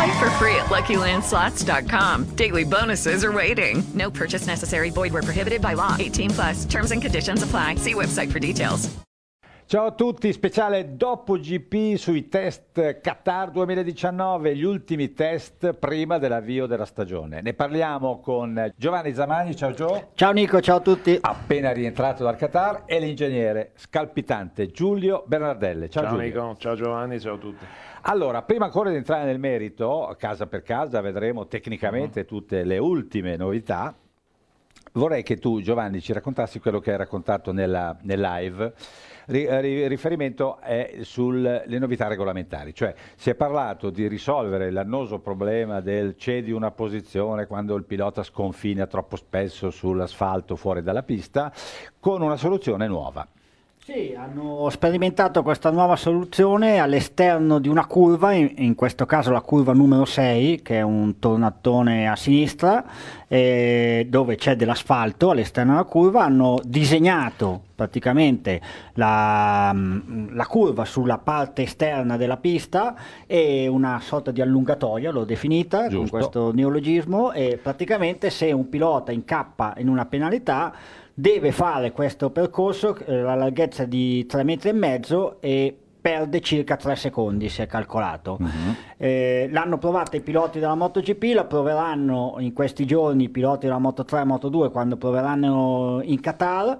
Play for free at LuckyLandSlots.com. Daily bonuses are waiting. No purchase necessary. Void where prohibited by law. 18 plus. Terms and conditions apply. See website for details. Ciao a tutti, speciale dopo GP sui test Qatar 2019, gli ultimi test prima dell'avvio della stagione. Ne parliamo con Giovanni Zamani, ciao Gio. Ciao Nico, ciao a tutti. Appena rientrato dal Qatar e l'ingegnere scalpitante Giulio Bernardelle. Ciao, Ciao Giulio. Nico, ciao Giovanni, ciao a tutti. Allora, prima ancora di entrare nel merito, casa per casa, vedremo tecnicamente tutte le ultime novità. Vorrei che tu, Giovanni, ci raccontassi quello che hai raccontato nella, nel live. Ri- eh, ri- riferimento è sulle novità regolamentari, cioè si è parlato di risolvere l'annoso problema del cedi una posizione quando il pilota sconfina troppo spesso sull'asfalto fuori dalla pista con una soluzione nuova. Sì, hanno sperimentato questa nuova soluzione all'esterno di una curva, in, in questo caso la curva numero 6, che è un tornattone a sinistra, eh, dove c'è dell'asfalto all'esterno della curva, hanno disegnato praticamente la, mm, la curva sulla parte esterna della pista e una sorta di allungatoia, l'ho definita con Giusto. questo neologismo, e praticamente se un pilota incappa in una penalità deve fare questo percorso eh, la larghezza di 3 metri e mezzo e perde circa 3 secondi si è calcolato Eh, l'hanno provata i piloti della MotoGP la proveranno in questi giorni i piloti della Moto3 e Moto2 quando proveranno in Qatar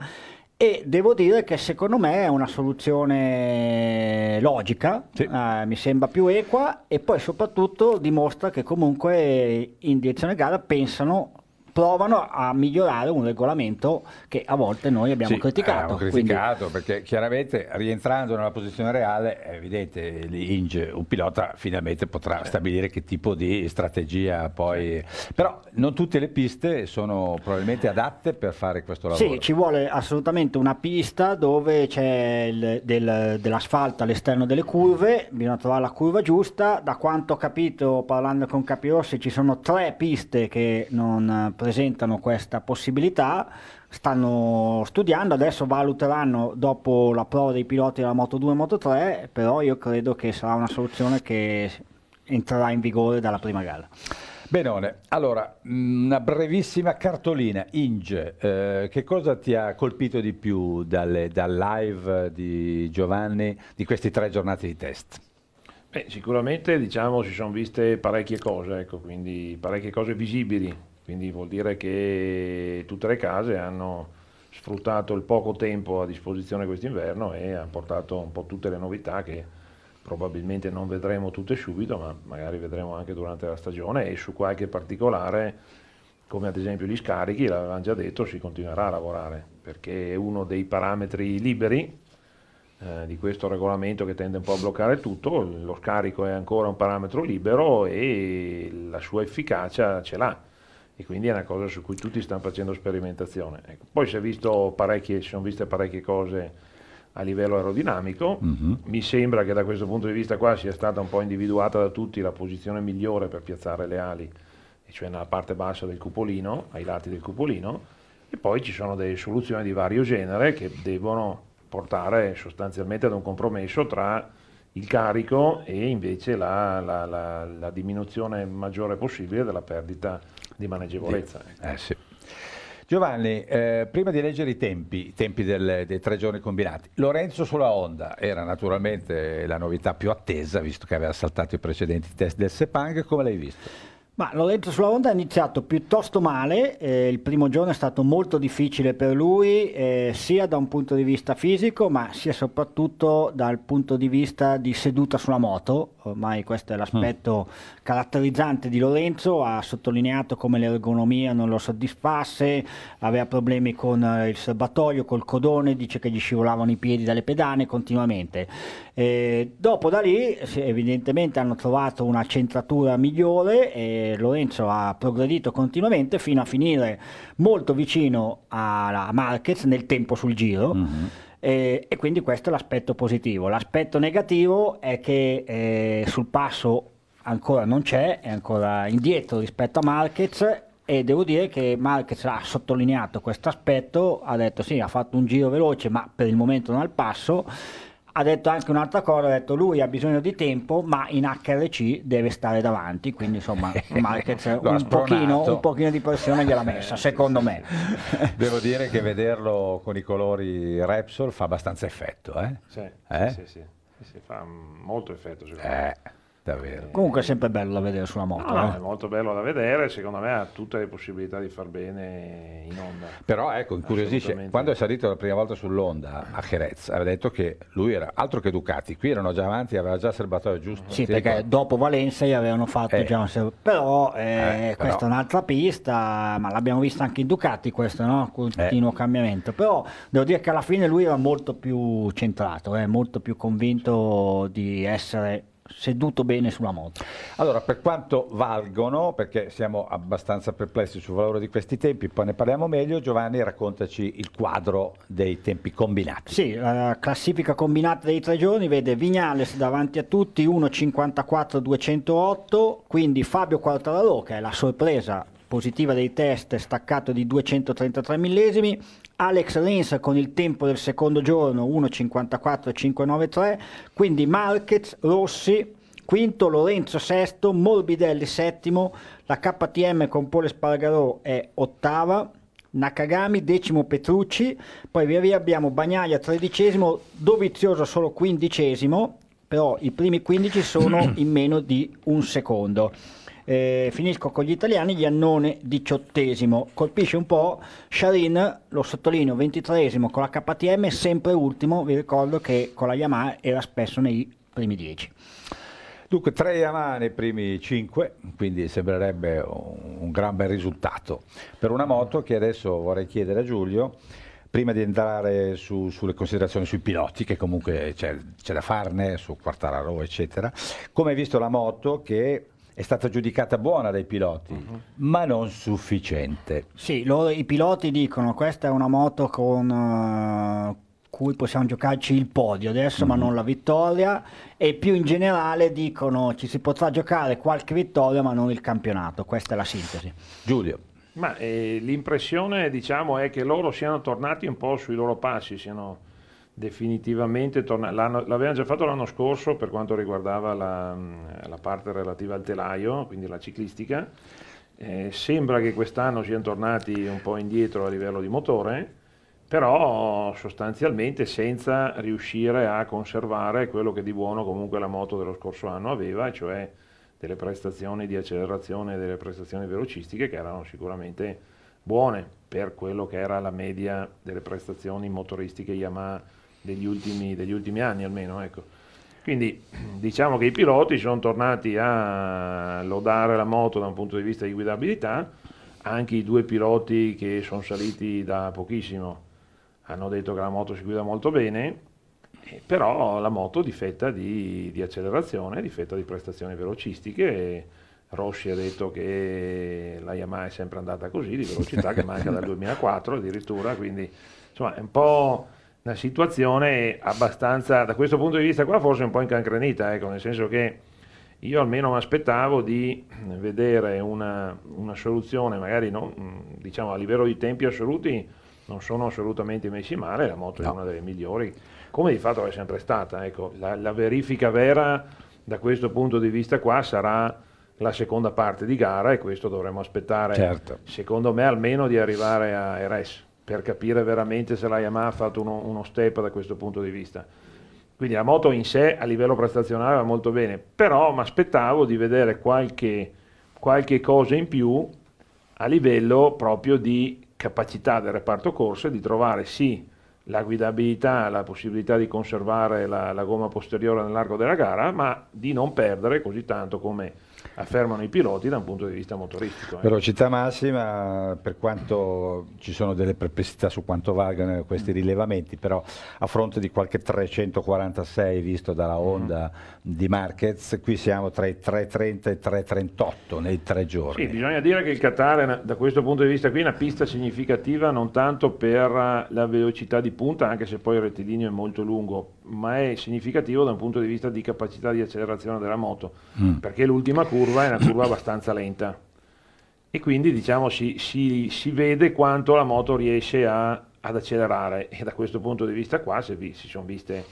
e devo dire che secondo me è una soluzione logica, Sì. eh, mi sembra più equa e poi soprattutto dimostra che comunque in direzione gara pensano, provano a migliorare un regolamento che a volte noi abbiamo Sì, criticato. abbiamo quindi- criticato perché chiaramente rientrando nella posizione reale è evidente l'Inge, un pilota finalmente potrà stabilire che tipo di strategia poi... Però non tutte le piste sono probabilmente adatte per fare questo lavoro. Sì, ci vuole assolutamente una pista dove c'è il- del- dell'asfalto all'esterno delle curve, bisogna trovare la curva giusta. Da quanto ho capito parlando con Capirossi ci sono tre piste che non eh, presentano questa possibilità, stanno studiando, adesso valuteranno dopo la prova dei piloti della Moto 2 e Moto 3, però io credo che sarà una soluzione che entrerà in vigore dalla prima gara. Benone, allora, mh, una brevissima cartolina. Inge, eh, che cosa ti ha colpito di più dalle- dal live di Giovanni di queste tre giornate di test? Beh, sicuramente diciamo si sono viste parecchie cose, ecco, quindi parecchie cose visibili, quindi vuol dire che tutte le case hanno sfruttato il poco tempo a disposizione quest'inverno e hanno portato un po' tutte le novità che probabilmente non vedremo tutte subito, ma magari vedremo anche durante la stagione e su qualche particolare, come ad esempio gli scarichi, l'avevamo già detto, si continuerà a lavorare, perché è uno dei parametri liberi eh, di questo regolamento che tende un po' a bloccare tutto, lo scarico è ancora un parametro libero e la sua efficacia ce l'ha e quindi è una cosa su cui tutti stanno facendo sperimentazione. Ecco, Poi si, è visto parecchie, si sono viste parecchie cose a livello aerodinamico, mi sembra che da questo punto di vista qua sia stata un po' individuata da tutti la posizione migliore per piazzare le ali, e cioè nella parte bassa del cupolino, ai lati del cupolino, e poi ci sono delle soluzioni di vario genere che devono portare sostanzialmente ad un compromesso tra il carico e invece la, la- la- la diminuzione maggiore possibile della perdita di maneggevolezza. Eh sì. Giovanni, eh, prima di leggere i tempi, i tempi del- dei tre giorni combinati, Lorenzo sulla Honda era naturalmente la novità più attesa, visto che aveva saltato i precedenti test del Sepang, come l'hai visto? Ma Lorenzo sulla Honda ha iniziato piuttosto male, eh, il primo giorno è stato molto difficile per lui, eh, sia da un punto di vista fisico, ma sia soprattutto dal punto di vista di seduta sulla moto. Ormai questo è l'aspetto caratterizzante di Lorenzo, ha sottolineato come l'ergonomia non lo soddisfasse, aveva problemi con eh, il serbatoio, col codone, dice che gli scivolavano i piedi dalle pedane continuamente. Eh, dopo da lì evidentemente hanno trovato una centratura migliore e Lorenzo ha progredito continuamente fino a finire molto vicino a, a Marquez nel tempo sul giro. E, e quindi questo è l'aspetto positivo. L'aspetto negativo è che eh, sul passo ancora non c'è, è ancora indietro rispetto a Marquez e devo dire che Marquez ha sottolineato questo aspetto, ha detto sì, ha fatto un giro veloce ma per il momento non al passo, ha detto anche un'altra cosa, ha detto lui ha bisogno di tempo ma in HRC deve stare davanti, quindi insomma Marquez un pochino, un pochino di pressione gliel'ha messa, secondo me. Devo dire che vederlo con i colori Repsol fa abbastanza effetto, eh? Sì, Eh? sì, sì, sì, fa molto effetto secondo me. Davvero. Comunque è sempre bello da vedere sulla moto. No, no, eh. è molto bello da vedere, secondo me ha tutte le possibilità di far bene in onda. Però ecco, incuriosisce, quando è salito la prima volta sull'onda a Jerez, aveva detto che lui era altro che Ducati, qui erano già avanti, aveva già il serbatoio giusto. Sì, perché ricordi? dopo Valencia gli avevano fatto Eh. già un serv- Però eh, Eh, questa però. è un'altra pista, ma l'abbiamo vista anche in Ducati questo, no? Continuo Eh. cambiamento. Però devo dire che alla fine lui era molto più centrato, eh, molto più convinto di essere seduto bene sulla moto. Allora, per quanto valgono, perché siamo abbastanza perplessi sul valore di questi tempi, poi ne parliamo meglio, Giovanni raccontaci il quadro dei tempi combinati. Sì, la classifica combinata dei tre giorni vede Vignales davanti a tutti 1.54-208, quindi Fabio Quartararo, che è la sorpresa positiva dei test, staccato di 233 millesimi, Alex Rins con il tempo del secondo giorno 1.54-593, quindi Marquez, Rossi, quinto Lorenzo sesto, Morbidelli settimo, la KTM con Pole Spargarò è ottava, Nakagami decimo Petrucci, poi via via abbiamo Bagnaia tredicesimo, Dovizioso solo quindicesimo, però i primi 15 sono in meno di un secondo. Eh, finisco con gli italiani, Iannone diciottesimo, colpisce un po' Sharin, lo sottolineo, ventitreesimo con la KTM, sempre ultimo, vi ricordo che con la Yamaha era spesso nei primi 10. Dunque, tre Yamaha nei primi cinque, quindi sembrerebbe un, un gran bel risultato per una moto che adesso vorrei chiedere a Giulio, prima di entrare su- sulle considerazioni sui piloti, che comunque c'è, c'è da farne, su Quartararo, eccetera, come hai visto la moto che è stata giudicata buona dai piloti, ma non sufficiente. Sì, loro, i piloti dicono questa è una moto con eh, cui possiamo giocarci il podio adesso, ma non la vittoria e più in generale dicono ci si potrà giocare qualche vittoria ma non il campionato, questa è la sintesi. Giulio, Ma eh, l'impressione, diciamo, è che loro siano tornati un po' sui loro passi, siano definitivamente tornati. L'avevano già fatto l'anno scorso per quanto riguardava la, la parte relativa al telaio, quindi la ciclistica. Eh, sembra che quest'anno siano tornati un po' indietro a livello di motore, però sostanzialmente senza riuscire a conservare quello che di buono comunque la moto dello scorso anno aveva, cioè delle prestazioni di accelerazione e delle prestazioni velocistiche che erano sicuramente buone per quello che era la media delle prestazioni motoristiche Yamaha degli ultimi, degli ultimi anni almeno. Ecco. Quindi diciamo che i piloti sono tornati a lodare la moto da un punto di vista di guidabilità, anche i due piloti che sono saliti da pochissimo hanno detto che la moto si guida molto bene, eh, però la moto difetta di, di accelerazione, difetta di prestazioni velocistiche. Rossi ha detto che la Yamaha è sempre andata così, di velocità, che manca dal 2004 addirittura, quindi insomma è un po' una situazione abbastanza, da questo punto di vista qua forse un po' incancrenita, ecco, nel senso che io almeno mi aspettavo di vedere una, una soluzione, magari non, diciamo a livello di tempi assoluti non sono assolutamente messi male, la moto è una delle migliori, come di fatto è sempre stata. Ecco, la, la verifica vera da questo punto di vista qua sarà la seconda parte di gara e questo dovremmo aspettare, Certo. secondo me, almeno di arrivare a RS per capire veramente se la Yamaha ha fatto uno, uno step da questo punto di vista. Quindi la moto in sé a livello prestazionale va molto bene, però mi aspettavo di vedere qualche, qualche cosa in più a livello proprio di capacità del reparto corse di trovare sì la guidabilità, la possibilità di conservare la, la gomma posteriore nell'arco della gara, ma di non perdere così tanto come affermano i piloti da un punto di vista motoristico. eh. Velocità massima, per quanto ci sono delle perplessità su quanto valgano questi rilevamenti, però a fronte di qualche 346 visto dalla Honda di Marquez, qui siamo tra i 330 e i 338 nei tre giorni. Sì, bisogna dire che il Qatar da questo punto di vista qui è una pista significativa non tanto per la velocità di punta, anche se poi il rettilineo è molto lungo, ma è significativo da un punto di vista di capacità di accelerazione della moto, perché l'ultima curva è una curva abbastanza lenta. E quindi diciamo si, si- si vede quanto la moto riesce a- ad accelerare. E da questo punto di vista qua si, si sono viste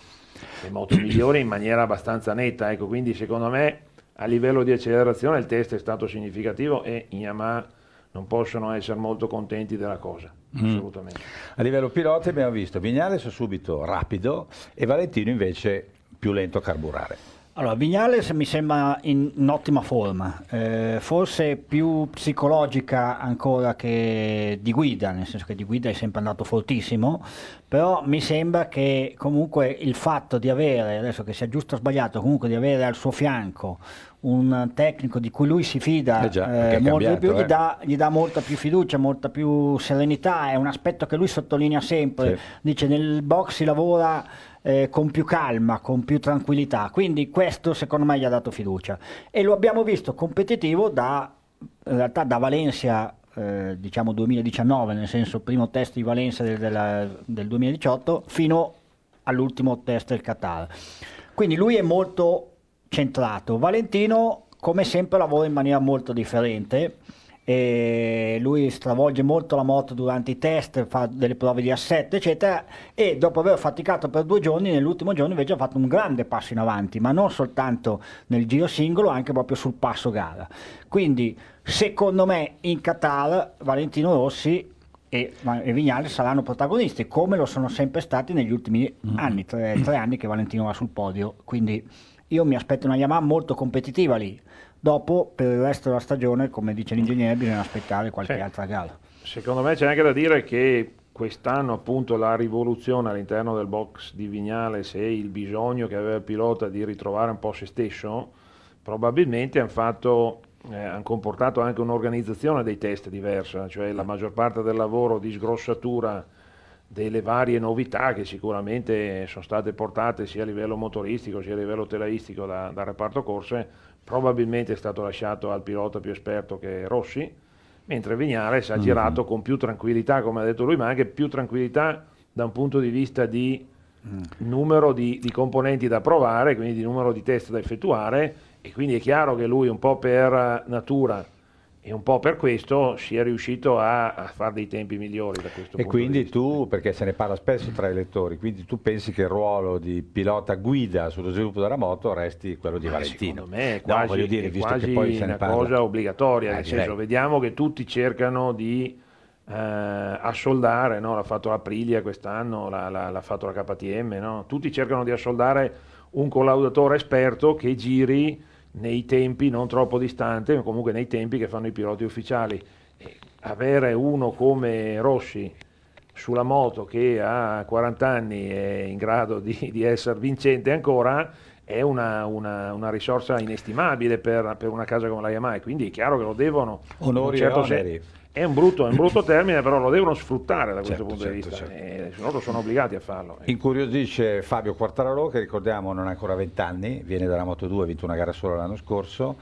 le moto migliori in maniera abbastanza netta, ecco, quindi secondo me a livello di accelerazione il test è stato significativo e in Yamaha non possono essere molto contenti della cosa, assolutamente. A livello piloti abbiamo visto Vignales subito rapido e Valentino invece più lento a carburare. Allora, Vignales mi sembra in, in ottima forma, eh, forse più psicologica ancora che di guida, nel senso che di guida è sempre andato fortissimo, però mi sembra che comunque il fatto di avere, adesso che sia giusto o sbagliato, comunque di avere al suo fianco un tecnico di cui lui si fida Eh già, è molto di più, cambiato, gli, eh. dà, gli dà molta più fiducia, molta più serenità, è un aspetto che lui sottolinea sempre, Sì. dice nel box si lavora eh, con più calma, con più tranquillità, quindi questo secondo me gli ha dato fiducia e lo abbiamo visto competitivo da, in realtà da Valencia eh, diciamo 2019, nel senso primo test di Valencia del, della- del 2018 fino all'ultimo test del Qatar. Quindi lui è molto centrato. Valentino, come sempre, lavora in maniera molto differente. E lui stravolge molto la moto durante i test, fa delle prove di assetto, eccetera. E dopo aver faticato per due giorni, nell'ultimo giorno invece ha fatto un grande passo in avanti, ma non soltanto nel giro singolo, anche proprio sul passo gara. Quindi, secondo me, in Qatar Valentino Rossi e, e Vignale saranno protagonisti, come lo sono sempre stati negli ultimi anni, tre, tre anni che Valentino va sul podio. Quindi io mi aspetto una Yamaha molto competitiva lì. Dopo, per il resto della stagione, come dice l'ingegnere, bisogna aspettare qualche Sì. altra gara. Secondo me c'è anche da dire che quest'anno appunto la rivoluzione all'interno del box di Vignales e il bisogno che aveva il pilota di ritrovare un po' se stesso, probabilmente hanno fatto eh, hanno comportato anche un'organizzazione dei test diversa, cioè la maggior parte del lavoro di sgrossatura delle varie novità che sicuramente sono state portate sia a livello motoristico sia a livello telaistico da- dal reparto corse, probabilmente è stato lasciato al pilota più esperto che è Rossi, mentre Vignales ha girato con più tranquillità, come ha detto lui, ma anche più tranquillità da un punto di vista di numero di, di componenti da provare, quindi di numero di test da effettuare. E quindi è chiaro che lui un po' per natura e un po' per questo sia riuscito a, a fare dei tempi migliori da questo E punto di quindi tu, perché se ne parla spesso tra i lettori, quindi tu pensi che il ruolo di pilota guida sullo sviluppo della moto resti quello di Eh, Valentino? Secondo me è No, quasi, voglio dire, è visto che poi se ne una parla. cosa obbligatoria, Eh, nel direi. senso vediamo che tutti cercano di eh, assoldare, no? l'ha fatto l'Aprilia quest'anno, l'ha, l'ha- l'ha fatto la KTM, no? tutti cercano di assoldare un collaudatore esperto che giri nei tempi non troppo distanti, ma comunque nei tempi che fanno i piloti ufficiali. E avere uno come Rossi sulla moto che a 40 anni è in grado di, di essere vincente ancora è una, una- una risorsa inestimabile per, per una casa come la Yamaha quindi è chiaro che lo devono in un Onori certo e oneri. È un, brutto, è un brutto termine però lo devono sfruttare da questo Certo, punto di certo, vista certo. e loro sono obbligati a farlo. Incuriosisce Fabio Quartararo, che ricordiamo non ha ancora 20 anni, viene dalla Moto 2, ha vinto una gara solo l'anno scorso,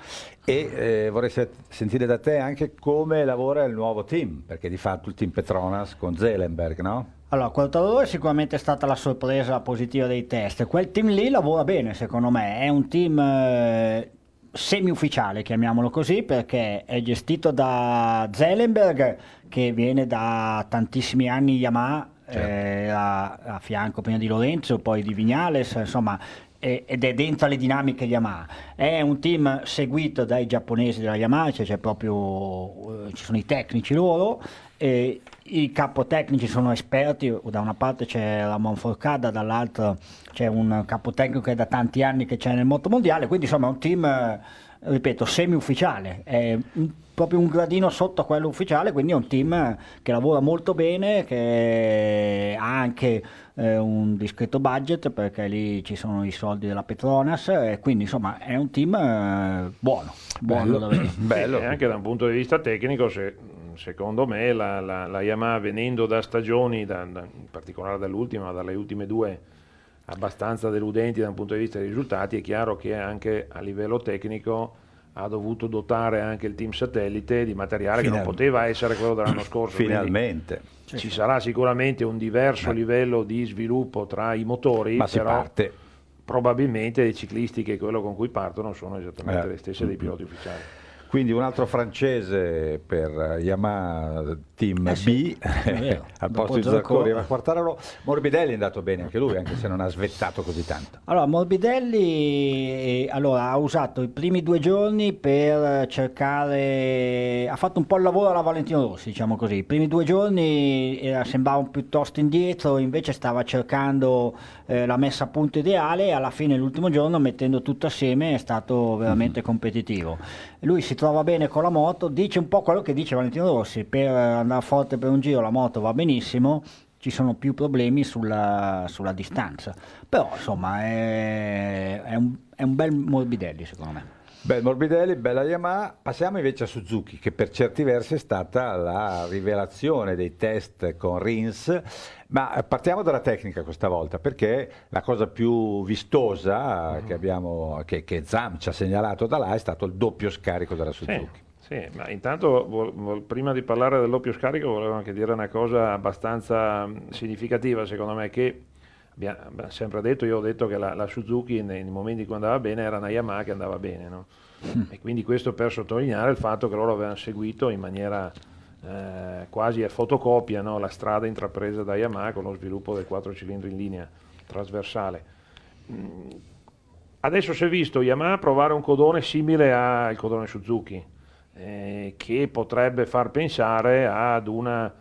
e eh, vorrei se- sentire da te anche come lavora il nuovo team, perché di fatto il team Petronas con Zelenberg, no? Allora, Quartararo è sicuramente stata la sorpresa positiva dei test. Quel team lì lavora bene, secondo me. È un team eh, semi-ufficiale, chiamiamolo così, perché è gestito da Zellenberg, che viene da tantissimi anni Yamaha, eh, a, a fianco prima di Lorenzo, poi di Vignales, insomma, e- ed è dentro le dinamiche Yamaha. È un team seguito dai giapponesi della Yamaha, cioè c'è proprio, eh, ci sono i tecnici loro, i capotecnici sono esperti, da una parte c'è la Monforcada, dall'altra c'è un capotecnico che è da tanti anni che c'è nel moto mondiale, quindi insomma è un team ripeto, semi-ufficiale, è proprio un gradino sotto a quello ufficiale, quindi è un team che lavora molto bene, che ha anche eh, un discreto budget perché lì ci sono i soldi della Petronas, e quindi insomma è un team eh, buono, buono. Bello. Sì, e anche da un punto di vista tecnico, se- secondo me la, la- la Yamaha venendo da stagioni, da- da- in particolare dall'ultima, dalle ultime due abbastanza deludenti da un punto di vista dei risultati, è chiaro che anche a livello tecnico ha dovuto dotare anche il team satellite di materiale che Final- non poteva essere quello dell'anno scorso. Finalmente. Ci sarà sicuramente un diverso livello di sviluppo tra i motori, Ma si però parte. probabilmente i ciclisti che quello con cui partono sono esattamente Eh. le stesse dei piloti ufficiali. Quindi un altro francese per Yamaha Team Eh sì, B al posto di Zarconi e Quartararo. Morbidelli è andato bene anche lui, anche se non ha svettato così tanto. Allora, Morbidelli eh, allora, ha usato i primi due giorni per cercare, ha fatto un po' il lavoro alla Valentino Rossi, diciamo così. I primi due giorni era- sembrava un piuttosto indietro, invece stava cercando eh, la messa a punto ideale e alla fine l'ultimo giorno mettendo tutto assieme è stato veramente competitivo. Lui si trova bene con la moto, dice un po' quello che dice Valentino Rossi, per andare forte per un giro la moto va benissimo, ci sono più problemi sulla, sulla distanza. Però insomma è, è un, è un bel Morbidelli secondo me. Beh, Morbidelli, bella Yamaha. Passiamo invece a Suzuki, che per certi versi è stata la rivelazione dei test con Rins. Ma eh, partiamo dalla tecnica questa volta, perché la cosa più vistosa che, abbiamo, che, che Zam ci ha segnalato da là è stato il doppio scarico della Sì, Suzuki. sì, ma intanto vol- vol- prima di parlare del doppio scarico volevo anche dire una cosa abbastanza mh, significativa secondo me che abbiamo sempre detto, io ho detto che la, la Suzuki nei, nei momenti in cui andava bene era una Yamaha che andava bene, no? e quindi questo per sottolineare il fatto che loro avevano seguito in maniera eh, quasi a fotocopia no? la strada intrapresa da Yamaha con lo sviluppo del 4 cilindri in linea trasversale. Mm, Adesso si è visto Yamaha provare un codone simile al codone Suzuki, eh, che potrebbe far pensare ad una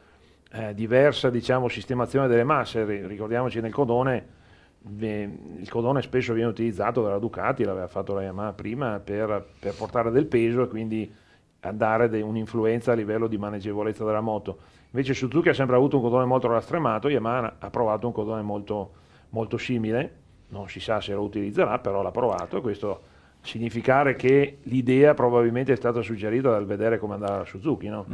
eh, diversa diciamo, sistemazione delle masse. Ri- Ricordiamoci nel codone, eh, il codone spesso viene utilizzato dalla Ducati, l'aveva fatto la Yamaha prima, per, per portare del peso e quindi dare de- un'influenza a livello di maneggevolezza della moto. Invece Suzuki ha sempre avuto un codone molto rastremato, Yamaha ha provato un codone molto, molto simile, non si sa se lo utilizzerà, però l'ha provato e questo significare che l'idea probabilmente è stata suggerita dal vedere come andava la Suzuki. no?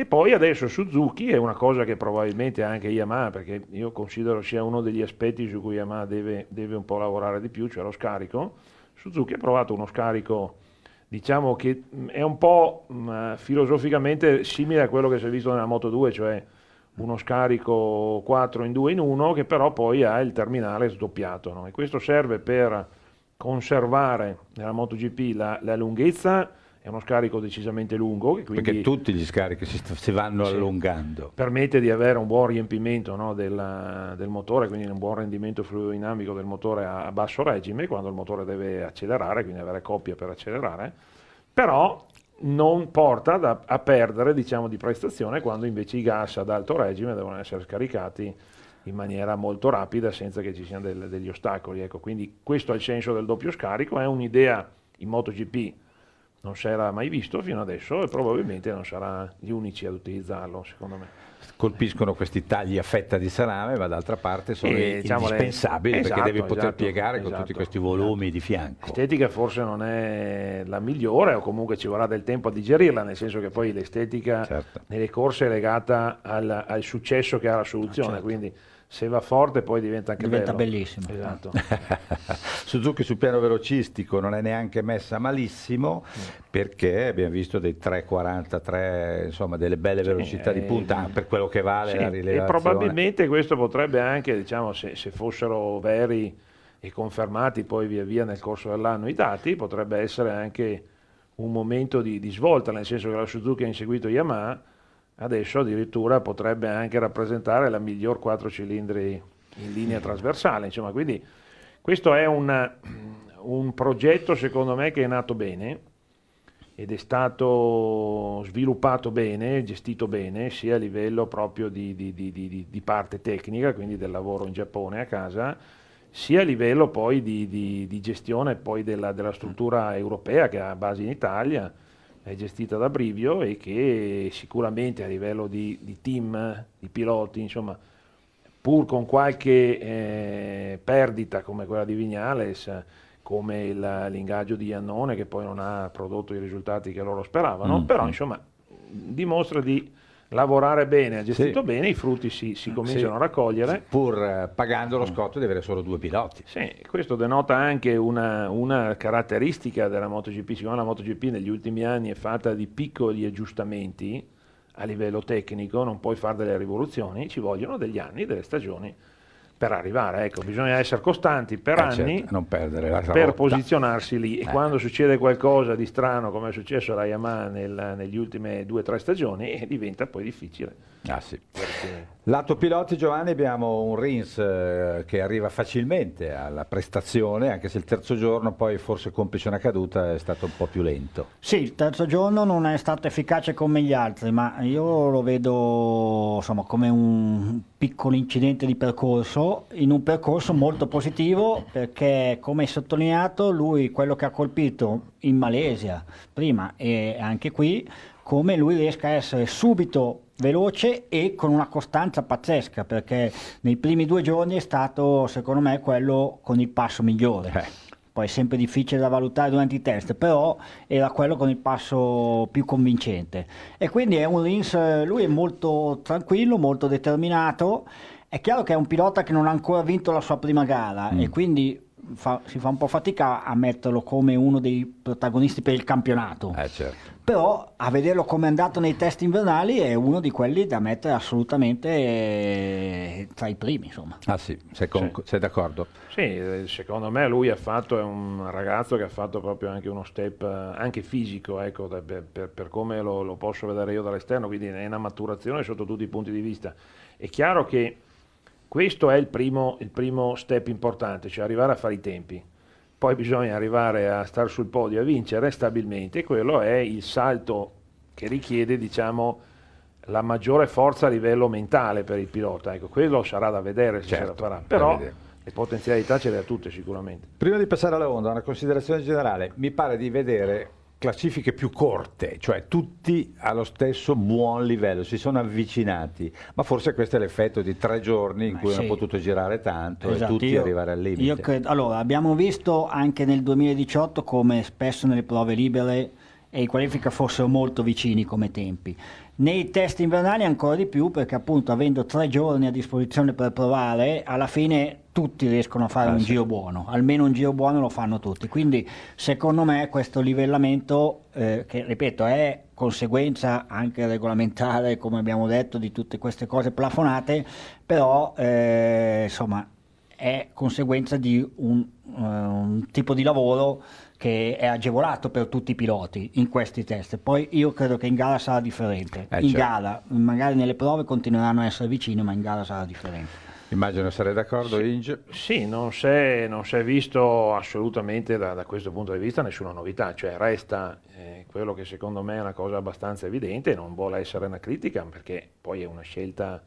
E poi adesso Suzuki è una cosa che probabilmente anche Yamaha, perché io considero sia uno degli aspetti su cui Yamaha deve, deve un po' lavorare di più, cioè lo scarico. Suzuki ha provato uno scarico, diciamo che mh, è un po' mh, filosoficamente simile a quello che si è visto nella Moto 2, cioè uno scarico 4 in 2 in 1 che però poi ha il terminale sdoppiato. no? E questo serve per conservare nella MotoGP la, la lunghezza, è uno scarico decisamente lungo, Perché tutti gli scarichi si, si vanno Sì. allungando. permette di avere un buon riempimento no, della- del motore, quindi un buon rendimento fluidodinamico del motore a, a basso regime, quando il motore deve accelerare, quindi avere coppia per accelerare, però non porta da- a perdere diciamo, di prestazione quando invece i gas ad alto regime devono essere scaricati in maniera molto rapida senza che ci siano del- degli ostacoli. Ecco, quindi questo è il senso del doppio scarico, è un'idea in MotoGP non si era mai visto fino adesso e probabilmente non sarà gli unici ad utilizzarlo, secondo me. Colpiscono questi tagli a fetta di salame, ma d'altra parte sono E, diciamo, le- indispensabili esatto, perché devi poter esatto, piegare con esatto, tutti questi volumi di fianco. L'estetica forse non è la migliore o comunque ci vorrà del tempo a digerirla, nel senso che poi l'estetica Certo. nelle corse è legata al, al successo che ha la soluzione, quindi se va forte poi diventa anche Diventa bello. bellissimo. Esatto. Suzuki sul piano velocistico non è neanche messa malissimo perché abbiamo visto dei 3,43, insomma delle belle velocità di eh, punta per quello che vale Sì, la e rilevazione. probabilmente questo potrebbe anche, diciamo, se, se fossero veri e confermati poi via via nel corso dell'anno i dati, potrebbe essere anche un momento di, di svolta, nel senso che la Suzuki ha inseguito Yamaha, adesso addirittura potrebbe anche rappresentare la miglior 4 cilindri in linea trasversale, insomma, quindi questo è un, un progetto secondo me che è nato bene ed è stato sviluppato bene, gestito bene, sia a livello proprio di, di- di- di- parte tecnica, quindi del lavoro in Giappone a casa, sia a livello poi di, gestione poi della, della, struttura europea che ha base in Italia, gestita da Brivio e che sicuramente a livello di, di team, di piloti, insomma, pur con qualche eh, perdita come quella di Vignales, come il, l'ingaggio di Iannone che poi non ha prodotto i risultati che loro speravano, mm. però insomma dimostra di lavorare bene, ha gestito sì. bene, i frutti si, si cominciano sì. a raccogliere. Pur eh, pagando lo scotto di avere solo due piloti. Sì, questo denota anche una, una caratteristica della MotoGP, siccome la MotoGP negli ultimi anni è fatta di piccoli aggiustamenti a livello tecnico, non puoi fare delle rivoluzioni, ci vogliono degli anni, delle stagioni per arrivare. Ecco, bisogna essere costanti per eh anni certo, per rotta. posizionarsi lì. E eh. quando succede qualcosa di strano, come è successo a Yamaha nel, negli ultime due o tre stagioni, eh, diventa poi difficile. Ah, sì. Lato piloti Giovanni abbiamo un Rins eh, che arriva facilmente alla prestazione, anche se il terzo giorno poi forse complice una caduta è stato un po' più lento. Sì, il terzo giorno non è stato efficace come gli altri, ma io lo vedo insomma, come un piccolo incidente di percorso, in un percorso molto positivo perché come hai sottolineato lui quello che ha colpito in Malesia prima e anche qui, come lui riesca a essere subito veloce e con una costanza pazzesca perché nei primi due giorni è stato secondo me quello con il passo migliore. Eh. Poi è sempre difficile da valutare durante i test, però era quello con il passo più convincente. E quindi è un Rins, lui è molto tranquillo, molto determinato. È chiaro che è un pilota che non ha ancora vinto la sua prima gara mm. e quindi fa, si fa un po' fatica a metterlo come uno dei protagonisti per il campionato. Eh, certo. Però a vederlo come è andato nei test invernali è uno di quelli da mettere assolutamente eh, tra i primi. Insomma. Ah sì, sei, con, sì. sei d'accordo? Sì, eh, secondo me lui ha fatto, è un ragazzo che ha fatto proprio anche uno step eh, anche fisico, ecco, per, per, per come lo, lo posso vedere io dall'esterno, quindi è una maturazione sotto tutti i punti di vista. È chiaro che questo è il primo, il primo step importante, cioè arrivare a fare i tempi. Poi bisogna arrivare a stare sul podio e a vincere stabilmente, quello è il salto che richiede, diciamo, la maggiore forza a livello mentale per il pilota. Ecco, quello sarà da vedere se certo, ce la farà. Però le potenzialità ce le ha tutte sicuramente. Prima di passare alla onda, una considerazione generale. Mi pare di vedere classifiche più corte, cioè tutti allo stesso buon livello, si sono avvicinati, ma forse questo è l'effetto di tre giorni in ma cui sì. hanno potuto girare tanto esatto, e tutti io, arrivare al limite. Credo, allora, abbiamo visto anche nel 2018 come spesso nelle prove libere e in qualifica fossero molto vicini come tempi. Nei test invernali ancora di più perché appunto avendo tre giorni a disposizione per provare, alla fine tutti riescono a fare ah, un sì. giro buono, almeno un giro buono lo fanno tutti. Quindi secondo me questo livellamento, eh, che ripeto è conseguenza anche regolamentare, come abbiamo detto, di tutte queste cose plafonate, però eh, insomma è conseguenza di un, uh, un tipo di lavoro che è agevolato per tutti i piloti in questi test. Poi io credo che in gara sarà differente. Eh, in certo. gara, magari nelle prove continueranno a essere vicini, ma in gara sarà differente. Immagino sarei d'accordo, sì, Inge. Sì, non si è visto assolutamente da, da, questo punto di vista nessuna novità, cioè resta eh, quello che secondo me è una cosa abbastanza evidente, non vuole essere una critica perché poi è una scelta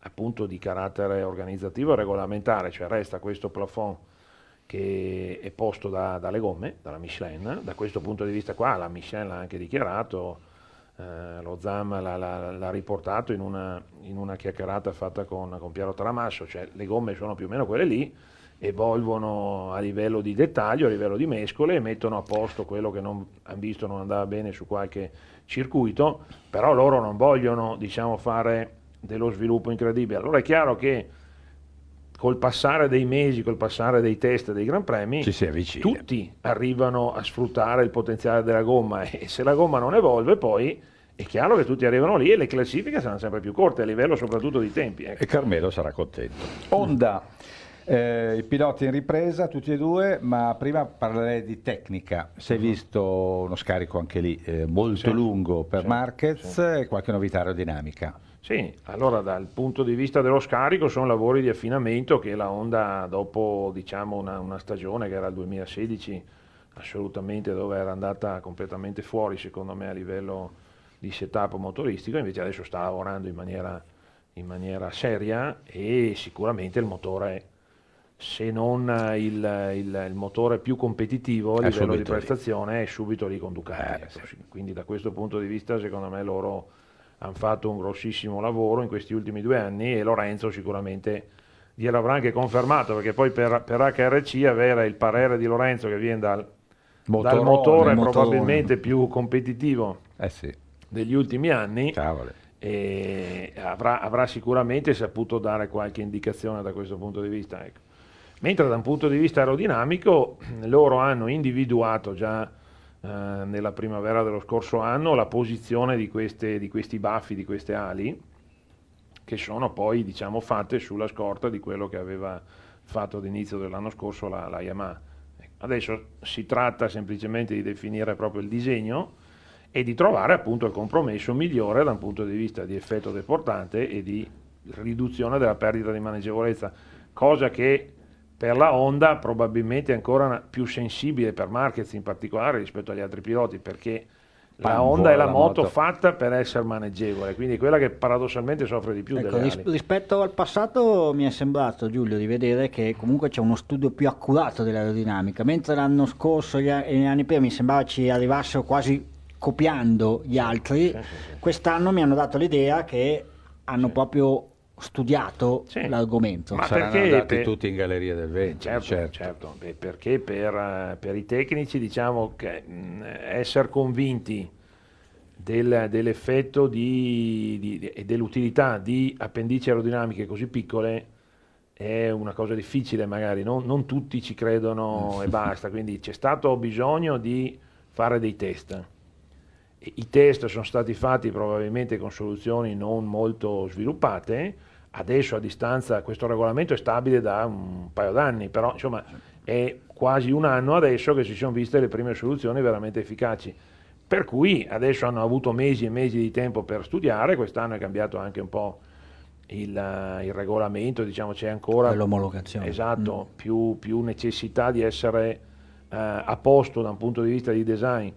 appunto di carattere organizzativo e regolamentare, cioè resta questo plafond che è posto da, dalle gomme, dalla Michelin. Da questo punto di vista qua la Michelin l'ha anche dichiarato, eh, lo ZAM l'ha, l'ha, l'ha riportato in una, in una, chiacchierata fatta con, con Piero Tramasso, cioè le gomme sono più o meno quelle lì, evolvono a livello di dettaglio, a livello di mescole e mettono a posto quello che non hanno visto non andava bene su qualche circuito, però loro non vogliono diciamo, fare dello sviluppo incredibile. Allora è chiaro che col passare dei mesi, col passare dei test dei Gran Premi, tutti arrivano a sfruttare il potenziale della gomma e se la gomma non evolve poi è chiaro che tutti arrivano lì e le classifiche saranno sempre più corte a livello soprattutto di tempi. Ecco. E Carmelo sarà contento. Onda, eh, i piloti in ripresa tutti e due, ma prima parlerei di tecnica. Si è uh-huh. visto uno scarico anche lì eh, molto sì. lungo per sì. Marquez sì. e qualche novità aerodinamica. Sì, allora dal punto di vista dello scarico sono lavori di affinamento che la Honda dopo diciamo, una, una, stagione che era il 2016 assolutamente dove era andata completamente fuori secondo me a livello di setup motoristico, invece adesso sta lavorando in maniera, in maniera seria e sicuramente il motore se non il, il- il motore più competitivo a È livello di subito lì. prestazione è subito lì con Ducati. Eh, ecco, sì. Quindi da questo punto di vista secondo me loro hanno fatto un grossissimo lavoro in questi ultimi due anni e Lorenzo sicuramente gliel'avrà anche confermato perché poi per, per HRC avere il parere di Lorenzo che viene dal, dal Motorone, motore motorone. probabilmente più competitivo Eh sì, degli ultimi anni avrà, avrà sicuramente saputo dare qualche indicazione da questo punto di vista. ecco. Mentre da un punto di vista aerodinamico loro hanno individuato già eh, nella primavera dello scorso anno la posizione di, queste- di questi baffi, di queste ali, che sono poi diciamo, fatte sulla scorta di quello che aveva fatto all'inizio dell'anno scorso la, la Yamaha. Adesso si tratta semplicemente di definire proprio il disegno e di trovare appunto il compromesso migliore da un punto di vista di effetto deportante e di riduzione della perdita di maneggevolezza, cosa che per la Honda probabilmente è ancora più sensibile per Marquez in particolare rispetto agli altri piloti perché la Honda è la la moto, moto. fatta per essere maneggevole, quindi è quella che paradossalmente soffre di più Ecco, delle ris- ali. rispetto al passato mi è sembrato Giulio di vedere che comunque c'è uno studio più accurato dell'aerodinamica, mentre l'anno scorso e gli anni prima mi sembrava ci arrivassero quasi copiando gli altri, sì, sì. quest'anno mi hanno dato l'idea che hanno proprio studiato Sì. l'argomento. Ma Saranno perché andati per- tutti in galleria del vento, Certo, certo. certo, beh, perché per, eh, per i tecnici diciamo che mh, essere convinti del- dell'effetto di- di- e dell'utilità di appendici aerodinamiche così piccole è una cosa difficile magari, non, non tutti ci credono e basta, quindi c'è stato bisogno di fare dei test. I test sono stati fatti probabilmente con soluzioni non molto sviluppate, adesso a distanza questo regolamento è stabile da un paio d'anni, però insomma è quasi un anno adesso che si sono viste le prime soluzioni veramente efficaci. Per cui adesso hanno avuto mesi e mesi di tempo per studiare, quest'anno è cambiato anche un po' il, il regolamento, diciamo c'è ancora L'omologazione. Esatto, più, più necessità di essere eh, a posto da un punto di vista di design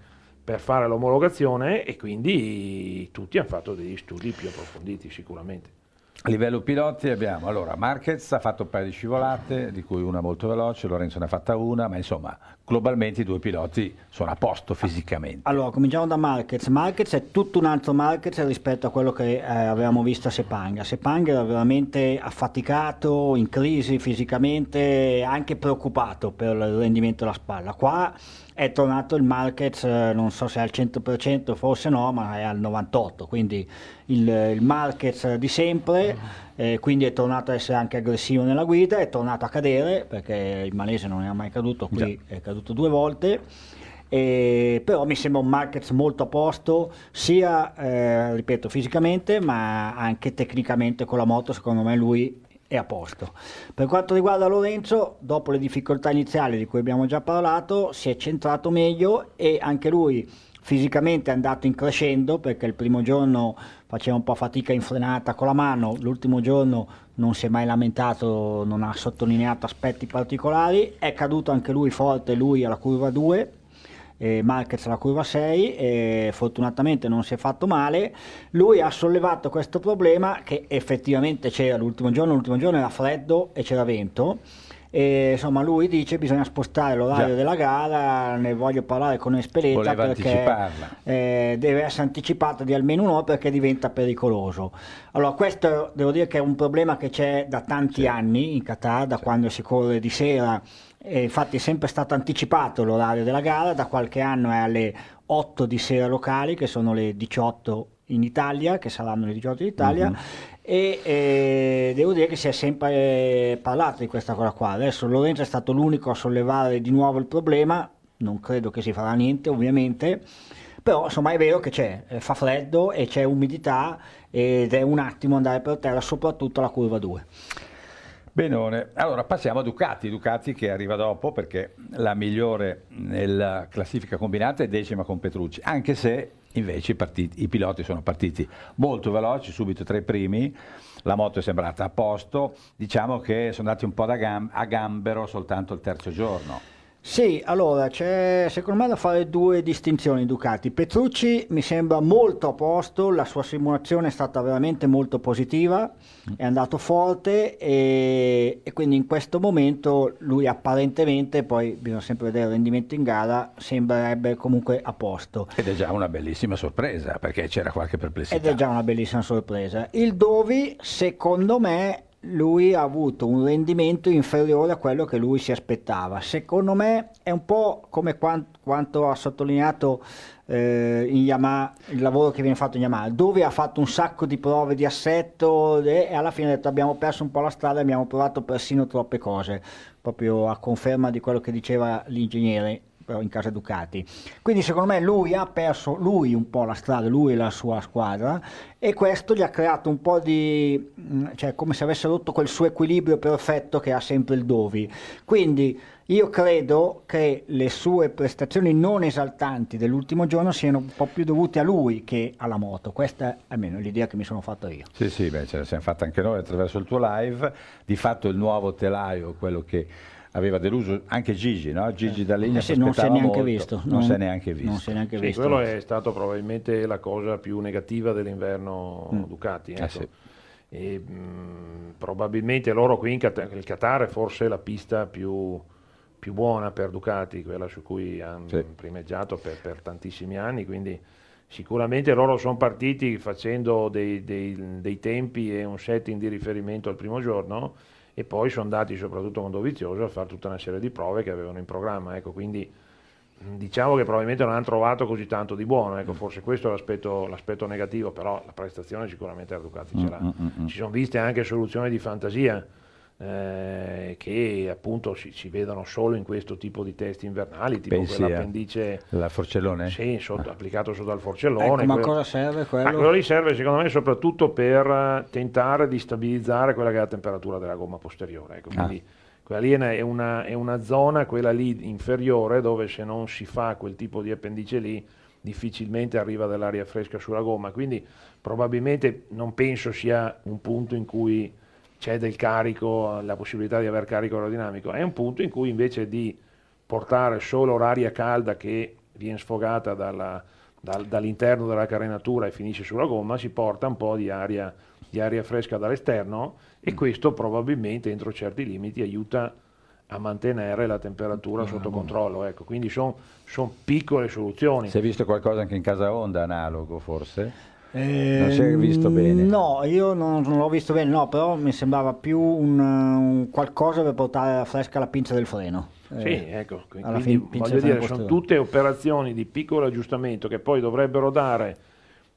per fare l'omologazione e quindi tutti hanno fatto degli studi più approfonditi sicuramente. A livello piloti abbiamo, allora, Marquez ha fatto un paio di scivolate, di cui una molto veloce, Lorenzo ne ha fatta una, ma insomma, globalmente i due piloti sono a posto fisicamente. Allora, cominciamo da Marquez. Marquez è tutto un altro Marquez rispetto a quello che eh, avevamo visto a Sepang. Sepang era veramente affaticato, in crisi fisicamente, anche preoccupato per il rendimento della spalla. Qua è tornato il Marquez, eh, non so se al 100%, forse no, ma è al 98%, quindi il, il Marquez di sempre, eh, quindi è tornato a essere anche aggressivo nella guida, è tornato a cadere, perché il malese non è mai caduto, qui è caduto due volte. E però mi sembra un Marquez molto a posto sia eh, ripeto fisicamente ma anche tecnicamente con la moto secondo me lui è a posto per quanto riguarda Lorenzo dopo le difficoltà iniziali di cui abbiamo già parlato si è centrato meglio e anche lui fisicamente è andato in crescendo perché il primo giorno faceva un po' fatica in frenata con la mano l'ultimo giorno non si è mai lamentato non ha sottolineato aspetti particolari è caduto anche lui forte lui alla curva 2 eh, Marquez alla curva 6 e fortunatamente non si è fatto male. Lui ha sollevato questo problema che effettivamente c'era l'ultimo giorno l'ultimo giorno era freddo e c'era vento e insomma lui dice bisogna spostare l'orario Già. della gara ne voglio parlare con Voleva perché eh, deve essere anticipata di almeno un'ora perché diventa pericoloso. Allora questo devo dire che è un problema che c'è da tanti anni in Qatar da quando si corre di sera. E infatti è sempre stato anticipato l'orario della gara, da qualche anno è alle 8 di sera locali, che sono le 18 in Italia, che saranno le 18 in Italia, e eh, devo dire che si è sempre eh, parlato di questa cosa qua. Adesso Lorenzo è stato l'unico a sollevare di nuovo il problema, non credo che si farà niente ovviamente, però insomma è vero che c'è, eh, fa freddo e c'è umidità ed è un attimo andare per terra, soprattutto alla curva 2. Benone, allora passiamo a Ducati, Ducati che arriva dopo perché la migliore nella classifica combinata è decima con Petrucci, anche se invece i, partiti- i piloti sono partiti molto veloci, subito tra i primi, la moto è sembrata a posto, diciamo che sono andati un po' gam- a gambero soltanto il terzo giorno. Sì, allora c'è secondo me da fare due distinzioni Ducati. Petrucci mi sembra molto a posto, la sua simulazione è stata veramente molto positiva, è andato forte e, e quindi in questo momento lui apparentemente, poi bisogna sempre vedere il rendimento in gara, sembrerebbe comunque a posto. Ed è già una bellissima sorpresa, perché c'era qualche perplessità. Ed è già una bellissima sorpresa. Il Dovi, secondo me, lui ha avuto un rendimento inferiore a quello che lui si aspettava. Secondo me è un po' come quanto, quanto ha sottolineato eh, in Yamaha, il lavoro che viene fatto in Yamaha, dove ha fatto un sacco di prove di assetto e alla fine ha detto abbiamo perso un po' la strada, abbiamo provato persino troppe cose, proprio a conferma di quello che diceva l'ingegnere in casa Ducati. Quindi secondo me lui ha perso lui un po' la strada, lui e la sua squadra e questo gli ha creato un po' di mm, cioè come se avesse rotto quel suo equilibrio perfetto che ha sempre il Dovi. Quindi io credo che le sue prestazioni non esaltanti dell'ultimo giorno siano un po' più dovute a lui che alla moto. Questa è almeno l'idea che mi sono fatto io. Sì, sì, beh, ce la siamo fatta anche noi attraverso il tuo live. Di fatto il nuovo telaio, quello che aveva deluso anche Gigi, no? Gigi D'Alegna Eh sì, non si è neanche visto. Non, si è neanche visto. Non si è neanche Sì, visto. quello è stato probabilmente la cosa più negativa dell'inverno Mm. Ducati. Eh ecco. sì. E, mh, probabilmente loro qui in Qatar, il Qatar è forse la pista più, più buona per Ducati, quella su cui hanno Sì. primeggiato per, per tantissimi anni, quindi sicuramente loro sono partiti facendo dei, dei- dei tempi e un setting di riferimento al primo giorno e poi sono andati soprattutto con Dovizioso a fare tutta una serie di prove che avevano in programma, ecco, quindi diciamo che probabilmente non hanno trovato così tanto di buono, ecco, forse questo è l'aspetto, l'aspetto negativo, però la prestazione sicuramente la Ducati ce l'ha. Ci sono viste anche soluzioni di fantasia eh, che appunto si, si vedono solo in questo tipo di test invernali, tipo Pensi quell'appendice La Forcellone? sì, sotto- applicato sotto al forcellone. Ecco, ma quello- cosa serve Ah, quello? quello lì serve secondo me soprattutto per eh, tentare di stabilizzare quella che è la temperatura della gomma posteriore. Ecco, Ah. quindi quella lì è una, è una zona, quella lì inferiore, dove se non si fa quel tipo di appendice lì, difficilmente arriva dell'aria fresca sulla gomma. Quindi probabilmente non penso sia un punto in cui c'è del carico, la possibilità di avere carico aerodinamico, è un punto in cui invece di portare solo l'aria calda che viene sfogata dalla- dal- dall'interno della carenatura e finisce sulla gomma, si porta un po' di aria, di aria fresca dall'esterno e questo probabilmente entro certi limiti aiuta a mantenere la temperatura sotto controllo. Ecco, quindi sono piccole soluzioni. Si è visto qualcosa anche in casa Honda analogo forse? Eh, Non si è visto bene? No, io non, non l'ho visto bene, no, però mi sembrava più un, un qualcosa per portare fresca la pinza del freno. Sì, Eh, ecco, qui- alla quindi fin- voglio dire, sono posteriore. tutte operazioni di piccolo aggiustamento che poi dovrebbero dare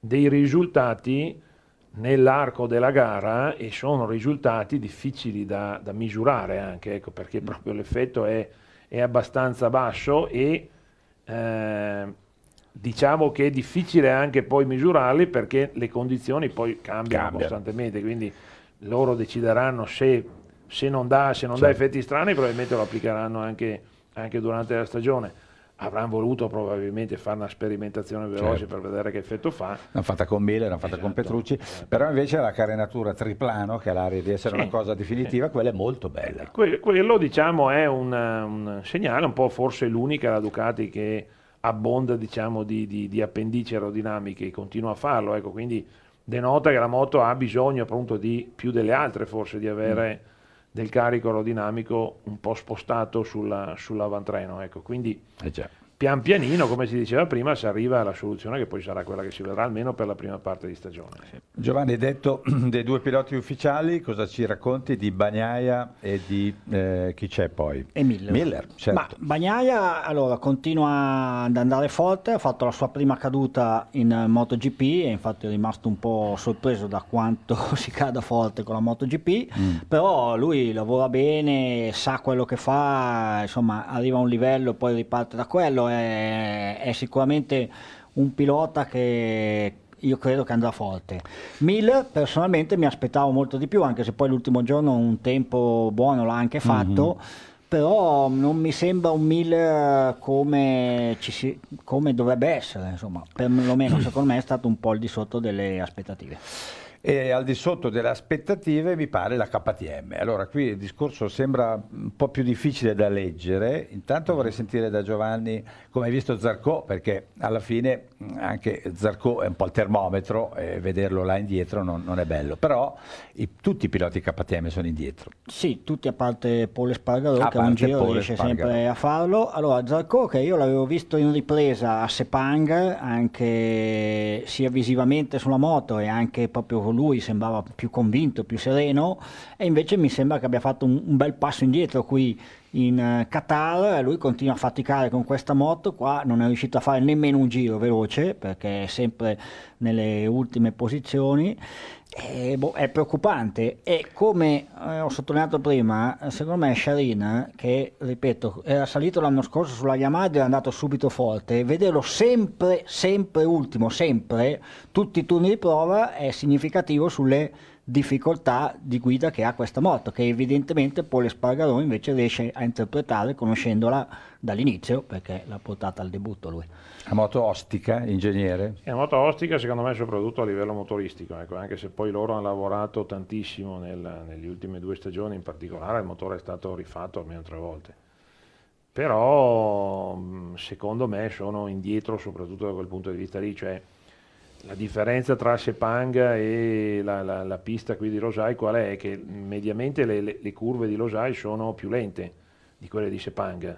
dei risultati nell'arco della gara e sono risultati difficili da, da misurare anche, ecco, perché proprio l'effetto è, è abbastanza basso e eh, diciamo che è difficile anche poi misurarli perché le condizioni poi cambiano, Cambiano. costantemente, quindi loro decideranno se, se non, dà, se non dà Certo. effetti strani probabilmente lo applicheranno anche, anche durante la stagione. Avranno voluto probabilmente fare una sperimentazione veloce Certo. per vedere che effetto fa. L'hanno fatta con Miller, l'hanno fatta con Esatto, Petrucci, esatto. però invece la carenatura triplano, che ha l'aria di essere Sì, una cosa definitiva, quella è molto bella. Que- quello diciamo è un, un segnale, un po' forse l'unica la Ducati che abbonda diciamo, di, di- di appendici aerodinamiche e continua a farlo, ecco, quindi denota che la moto ha bisogno appunto di più delle altre forse di avere del carico aerodinamico un po' spostato sulla, sull'avantreno, ecco, quindi Eh. Pian pianino, come si diceva prima, si arriva alla soluzione che poi sarà quella che si vedrà almeno per la prima parte di stagione. Giovanni, detto dei due piloti ufficiali, cosa ci racconti di Bagnaia e di eh, chi c'è poi? E Miller. Miller, certo. Ma Bagnaia allora continua ad andare forte, ha fatto la sua prima caduta in MotoGP e infatti è rimasto un po' sorpreso da quanto si cada forte con la MotoGP, Mm. però lui lavora bene, sa quello che fa, insomma arriva a un livello e poi riparte da quello, è, è sicuramente un pilota che io credo che andrà forte. Miller personalmente mi aspettavo molto di più, anche se poi l'ultimo giorno un tempo buono l'ha anche fatto. Però non mi sembra un Miller come, ci si- come dovrebbe essere, insomma, perlomeno secondo me è stato un po' al di sotto delle aspettative. E al di sotto delle aspettative mi pare la KTM. Allora qui il discorso sembra un po' più difficile da leggere, intanto vorrei sentire da Giovanni come hai visto Zarco perché alla fine anche Zarco è un po' il termometro e vederlo là indietro non, non è bello, però i, tutti i piloti KTM sono indietro. Sì, tutti a parte Paul Espargaro A che un giro Paul riesce Espargaró. sempre a farlo. Allora, Zarco che io l'avevo visto in ripresa a Sepang, anche sia visivamente sulla moto e anche proprio con lui sembrava più convinto, più sereno e invece mi sembra che abbia fatto un, un bel passo indietro qui in eh, Qatar, lui continua a faticare con questa moto qua, non è riuscito a fare nemmeno un giro veloce perché è sempre nelle ultime posizioni. E, boh, è preoccupante. E come eh, ho sottolineato prima, eh, secondo me Sharin, che ripeto era salito l'anno scorso sulla Yamaha ed era andato subito forte, vederlo sempre, sempre ultimo, sempre, tutti i turni di prova è significativo sulle difficoltà di guida che ha questa moto, che evidentemente Paul Espargarò invece riesce a interpretare conoscendola dall'inizio, perché l'ha portata al debutto lui. La moto ostica, ingegnere? È una moto ostica secondo me soprattutto a livello motoristico, ecco, anche se poi loro hanno lavorato tantissimo nel- negli ultime due stagioni in particolare, il motore è stato rifatto almeno tre volte. Però secondo me sono indietro soprattutto da quel punto di vista lì, cioè la differenza tra Sepang e la, la- la pista qui di Losai qual è? Che mediamente le, le- le curve di Losai sono più lente di quelle di Sepang,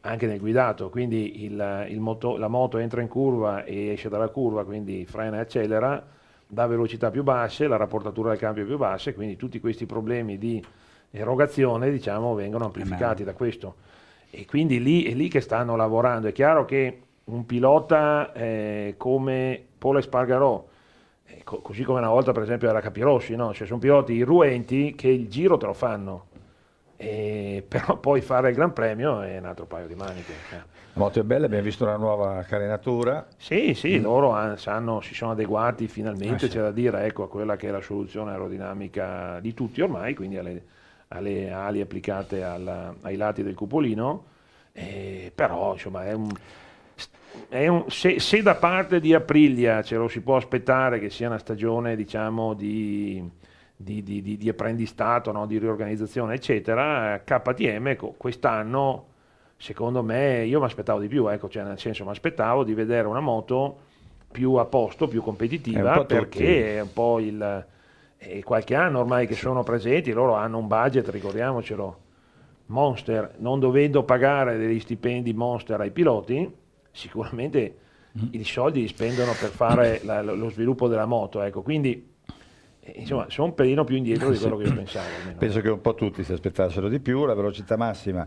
anche nel guidato, quindi il- il moto- la moto entra in curva e esce dalla curva, quindi frena e accelera, dà velocità più basse, la rapportatura del cambio è più bassa, e quindi tutti questi problemi di erogazione diciamo, vengono amplificati da questo. E quindi lì, è lì che stanno lavorando. È chiaro che un pilota eh, come Paul Espargarò, eh, co- così come una volta per esempio era Capirossi, no? cioè sono piloti irruenti che il giro te lo fanno, E però poi fare il Gran Premio è un altro paio di maniche. La moto è bella, abbiamo visto una nuova carenatura. Sì, sì, loro han- sanno- si sono adeguati finalmente, Ah, sì. c'è da dire, ecco, a quella che è la soluzione aerodinamica di tutti ormai, quindi alle, alle ali applicate alla- ai lati del cupolino, eh, però insomma è un... un- se, se da parte di Aprilia ce lo si può aspettare che sia una stagione diciamo di, di, di- di- di apprendistato, no? di riorganizzazione eccetera, KTM quest'anno secondo me io mi aspettavo di più, ecco, cioè nel senso mi aspettavo di vedere una moto più a posto, più competitiva, tutti. perché è un po' il... qualche anno ormai che sono presenti, loro hanno un budget, ricordiamocelo, Monster, non dovendo pagare degli stipendi Monster ai piloti, sicuramente Mm. i soldi li spendono per fare la- lo sviluppo della moto, ecco, quindi eh, insomma sono un pelino più indietro di quello che io pensavo. almeno. Penso che un po' tutti si aspettassero di più, la velocità massima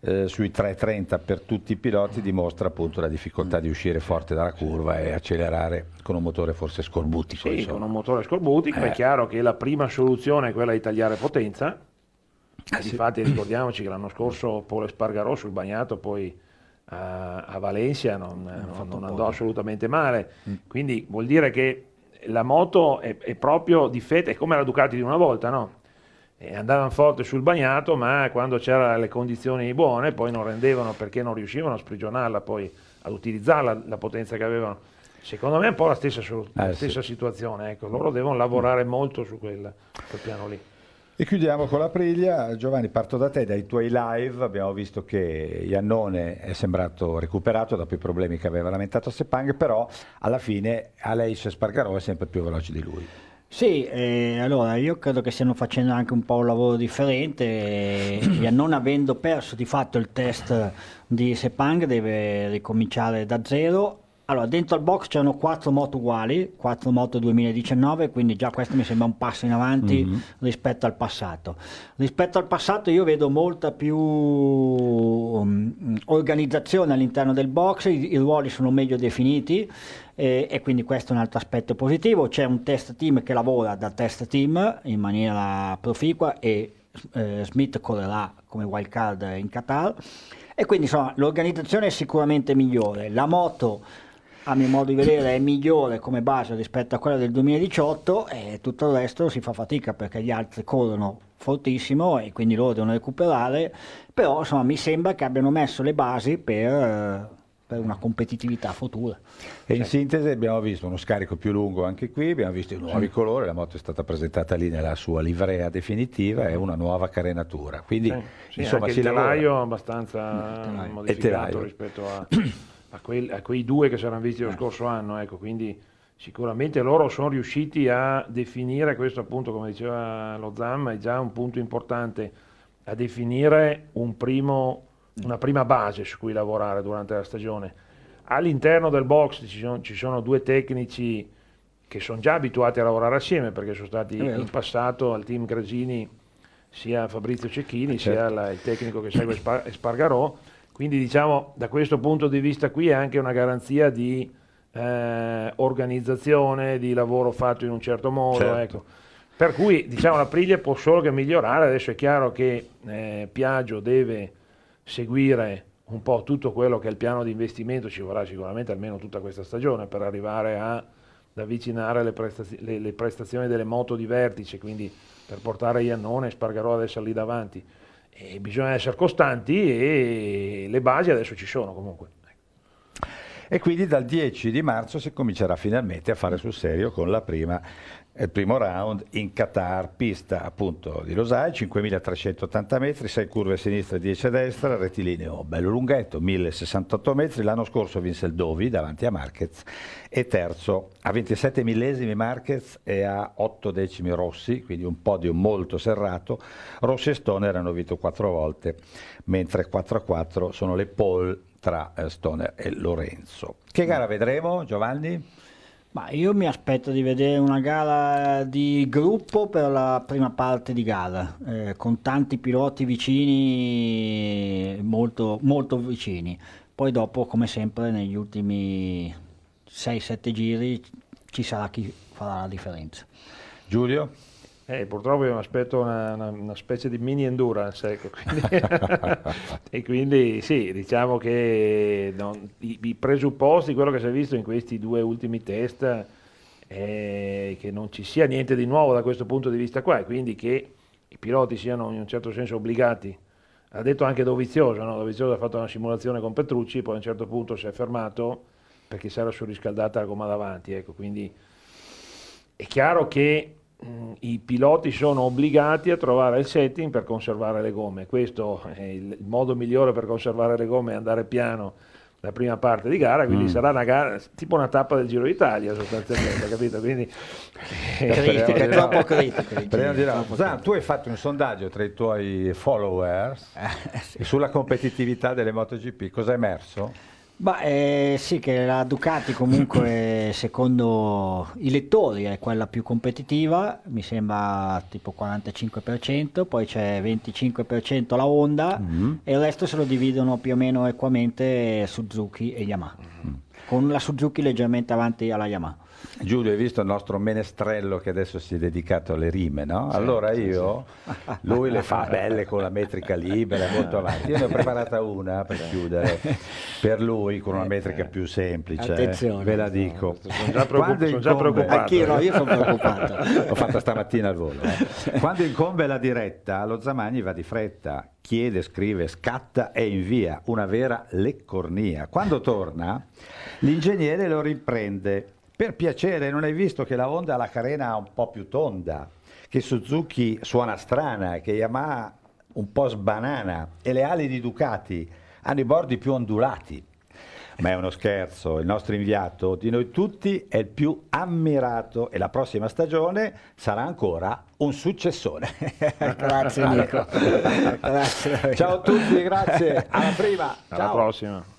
eh, sui 3.30 per tutti i piloti dimostra appunto la difficoltà di uscire forte dalla curva e accelerare con un motore forse scorbutico. Sì, insomma. con un motore scorbutico, è Eh. chiaro che la prima soluzione è quella di tagliare potenza. Eh, sì. Infatti ricordiamoci che l'anno scorso Paul Espargarò sul bagnato poi a, a Valencia non, non- non andò assolutamente male. Mm. Quindi vuol dire che la moto è, è proprio difetta, è come la Ducati di una volta, no? Andavano forte sul bagnato, ma quando c'erano le condizioni buone poi non rendevano perché non riuscivano a sprigionarla, poi ad utilizzarla la potenza che avevano. Secondo me è un po' la stessa, solu- la Eh, sì. stessa situazione, ecco. loro devono lavorare molto su quel, quel piano lì. E chiudiamo con l'Aprilia. Giovanni, parto da te, dai tuoi live. Abbiamo visto che Iannone è sembrato recuperato dopo i problemi che aveva lamentato Sepang, però alla fine Aleix Spargarò è sempre più veloce di lui. Sì, eh, allora io credo che stiano facendo anche un po' un lavoro differente e non avendo perso di fatto il test di Sepang deve ricominciare da zero. Allora, dentro al box c'erano quattro moto uguali, quattro moto 2019, quindi già questo mi sembra un passo in avanti rispetto al passato. Rispetto al passato io vedo molta più mm, organizzazione all'interno del box, i, i ruoli sono meglio definiti e, e quindi questo è un altro aspetto positivo. C'è un test team che lavora da test team in maniera proficua e eh, Smith correrà come wild card in Qatar e quindi insomma l'organizzazione è sicuramente migliore. La moto a mio modo di vedere è migliore come base rispetto a quella del 2018 e tutto il resto si fa fatica perché gli altri corrono fortissimo e quindi loro devono recuperare, però insomma mi sembra che abbiano messo le basi per, eh, per una competitività futura. E in sintesi abbiamo visto uno scarico più lungo anche qui, abbiamo visto i nuovi colori, la moto è stata presentata lì nella sua livrea definitiva e una nuova carenatura. Quindi Sì, sì, insomma anche si il telaio lavora. abbastanza telaio. modificato telaio. rispetto a, a quel- a quei due che si erano visti lo scorso anno, ecco, quindi sicuramente loro sono riusciti a definire, questo appunto come diceva lo Zam, è già un punto importante, a definire un primo- una prima base su cui lavorare durante la stagione. All'interno del box ci sono, ci sono due tecnici che sono già abituati a lavorare assieme perché sono stati in passato al team Gresini sia Fabrizio Cecchini Certo. sia la- il tecnico che segue Spa- Spargarò. Quindi diciamo da questo punto di vista qui è anche una garanzia di eh, organizzazione, di lavoro fatto in un certo modo. Certo. ecco. Per cui diciamo la Priglia può solo che migliorare, adesso è chiaro che eh, Piaggio deve seguire un po' tutto quello che è il piano di investimento, ci vorrà sicuramente almeno tutta questa stagione per arrivare a, ad avvicinare le, prestazio- le- le prestazioni delle moto di vertice, quindi per portare Iannone e Spargarò ad essere lì davanti. E bisogna essere costanti e le basi adesso ci sono comunque. E quindi dal 10 di marzo si comincerà finalmente a fare sul serio con la prima, il primo round in Qatar, pista appunto di Losai, 5380 metri, 6 curve a sinistra e 10 a destra, rettilineo bello lunghetto, 1068 metri, l'anno scorso vinse il Dovi davanti a Marquez e terzo a 27 millesimi Marquez e a 8 decimi Rossi, quindi un podio molto serrato, Rossi e Stoner hanno vinto 4 volte, mentre 4 a 4 sono le pole tra eh, Stoner e Lorenzo. Che gara vedremo Giovanni? Ma io mi aspetto di vedere una gara di gruppo per la prima parte di gara, eh, con tanti piloti vicini, molto, molto vicini. Poi dopo, come sempre, negli ultimi 6-7 giri ci sarà chi farà la differenza. Giulio? Eh, purtroppo io mi aspetto una, una- una specie di mini endurance, ecco, quindi- e quindi sì, diciamo che non- i, i presupposti, quello che si è visto in questi due ultimi test, è che non ci sia niente di nuovo da questo punto di vista qua, e quindi che i piloti siano in un certo senso obbligati. Ha detto anche Dovizioso, no? Dovizioso ha fatto una simulazione con Petrucci, poi a un certo punto si è fermato perché si era surriscaldata la gomma davanti, ecco, quindi è chiaro che i piloti sono obbligati a trovare il setting per conservare le gomme. Questo è il, il modo migliore per conservare le gomme è andare piano la prima parte di gara, quindi sarà una gara tipo una tappa del Giro d'Italia sostanzialmente, capito? Quindi Critica, troppo no. critica. Troppo Zan, tu hai fatto un sondaggio tra i tuoi followers sulla competitività delle MotoGP, cosa è emerso? Ma eh, sì, che la Ducati comunque secondo i lettori è quella più competitiva, mi sembra tipo 45%, poi c'è 25% la Honda e il resto se lo dividono più o meno equamente Suzuki e Yamaha, con la Suzuki leggermente avanti alla Yamaha. Giulio, hai visto il nostro menestrello che adesso si è dedicato alle rime, no? allora io, lui le fa belle con la metrica libera, molto avanti. Io ne ho preparata una per chiudere, per lui con una metrica più semplice, eh, Attenzione. ve la dico. Sono già, preoccup- sono già preoccupato. Anch'io, no, io sono preoccupato. L'ho fatta stamattina al volo. eh. Quando incombe la diretta, lo Zamagni va di fretta, chiede, scrive, scatta e invia, una vera leccornia. Quando torna, l'ingegnere lo riprende. Per piacere, non hai visto che la Honda ha la carena un po' più tonda, che Suzuki suona strana, che Yamaha un po' sbanana e le ali di Ducati hanno i bordi più ondulati. Ma è uno scherzo, il nostro inviato di noi tutti è il più ammirato e la prossima stagione sarà ancora un successone. Grazie Nico. Grazie. Ciao a tutti, grazie, alla prima. Alla Ciao. prossima.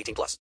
18 plus.